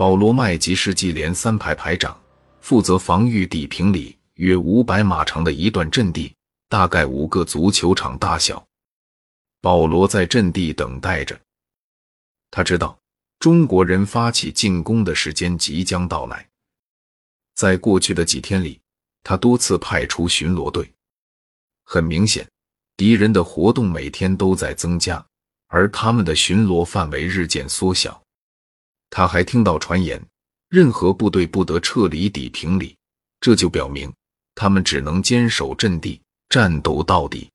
保罗·麦吉是纪连三排排长，负责防御底平里约五百码长的一段阵地，大概五个足球场大小。保罗在阵地等待着，他知道中国人发起进攻的时间即将到来。在过去的几天里，他多次派出巡逻队。很明显，敌人的活动每天都在增加，而他们的巡逻范围日渐缩小。他还听到传言，任何部队不得撤离底平里，这就表明他们只能坚守阵地，战斗到底。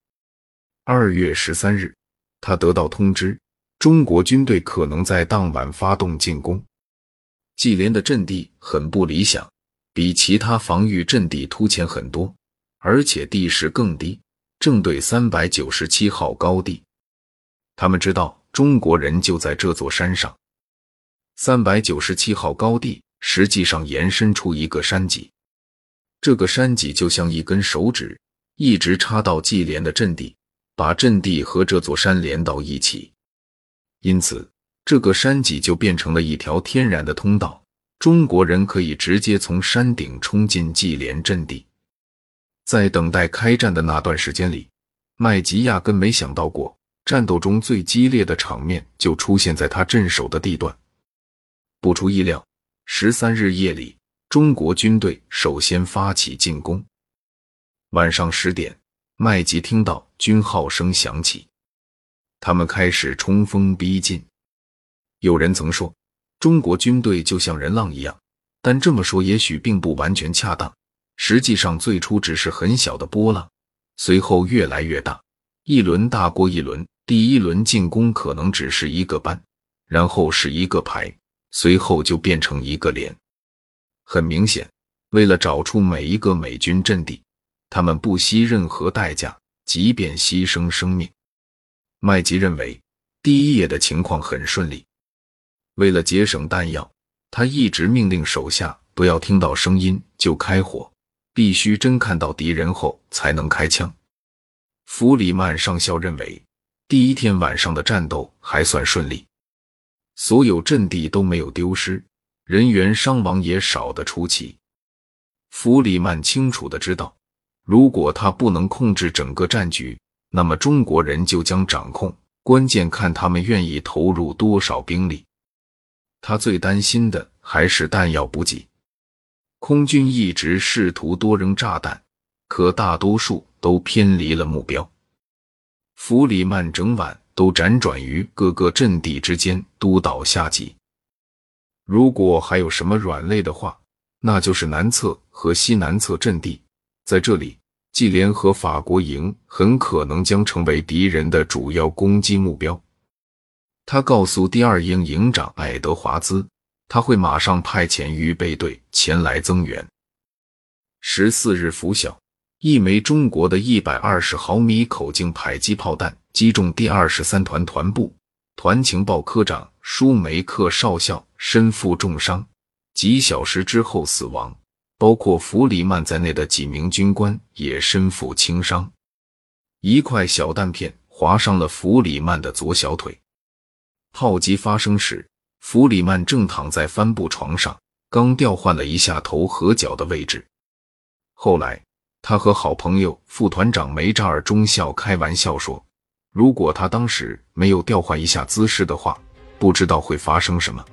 二月十三日，他得到通知，中国军队可能在当晚发动进攻。纪连的阵地很不理想。比其他防御阵地凸前很多，而且地势更低，正对三百九十七号高地。他们知道中国人就在这座山上。三百九十七号高地实际上延伸出一个山脊，这个山脊就像一根手指，一直插到纪连的阵地，把阵地和这座山连到一起。因此，这个山脊就变成了一条天然的通道。中国人可以直接从山顶冲进纪连阵地。在等待开战的那段时间里，麦吉压根没想到过，战斗中最激烈的场面就出现在他镇守的地段。不出意料，十三日夜里，中国军队首先发起进攻。晚上十点，麦吉听到军号声响起，他们开始冲锋逼近。有人曾说。中国军队就像人浪一样，但这么说也许并不完全恰当。实际上，最初只是很小的波浪，随后越来越大，一轮大过一轮。第一轮进攻可能只是一个班，然后是一个排，随后就变成一个连。很明显，为了找出每一个美军阵地，他们不惜任何代价，即便牺牲生命。麦吉认为，第一夜的情况很顺利。为了节省弹药，他一直命令手下不要听到声音就开火，必须真看到敌人后才能开枪。弗里曼上校认为，第一天晚上的战斗还算顺利，所有阵地都没有丢失，人员伤亡也少得出奇。弗里曼清楚的知道，如果他不能控制整个战局，那么中国人就将掌控，关键看他们愿意投入多少兵力。他最担心的还是弹药补给。空军一直试图多扔炸弹，可大多数都偏离了目标。弗里曼整晚都辗转于各个阵地之间督导下级。如果还有什么软肋的话，那就是南侧和西南侧阵地。在这里，纪联和法国营很可能将成为敌人的主要攻击目标。他告诉第二营营长爱德华兹，他会马上派遣预备队前来增援。十四日拂晓，一枚中国的一百二十毫米口径迫击炮弹击中第二十三团团部，团情报科长舒梅克少校身负重伤，几小时之后死亡，包括弗里曼在内的几名军官也身负轻伤。一块小弹片划伤了弗里曼的左小腿。炮击发生时，弗里曼正躺在帆布床上，刚调换了一下头和脚的位置。后来，他和好朋友副团长梅扎尔中校开玩笑说：“如果他当时没有调换一下姿势的话，不知道会发生什么。”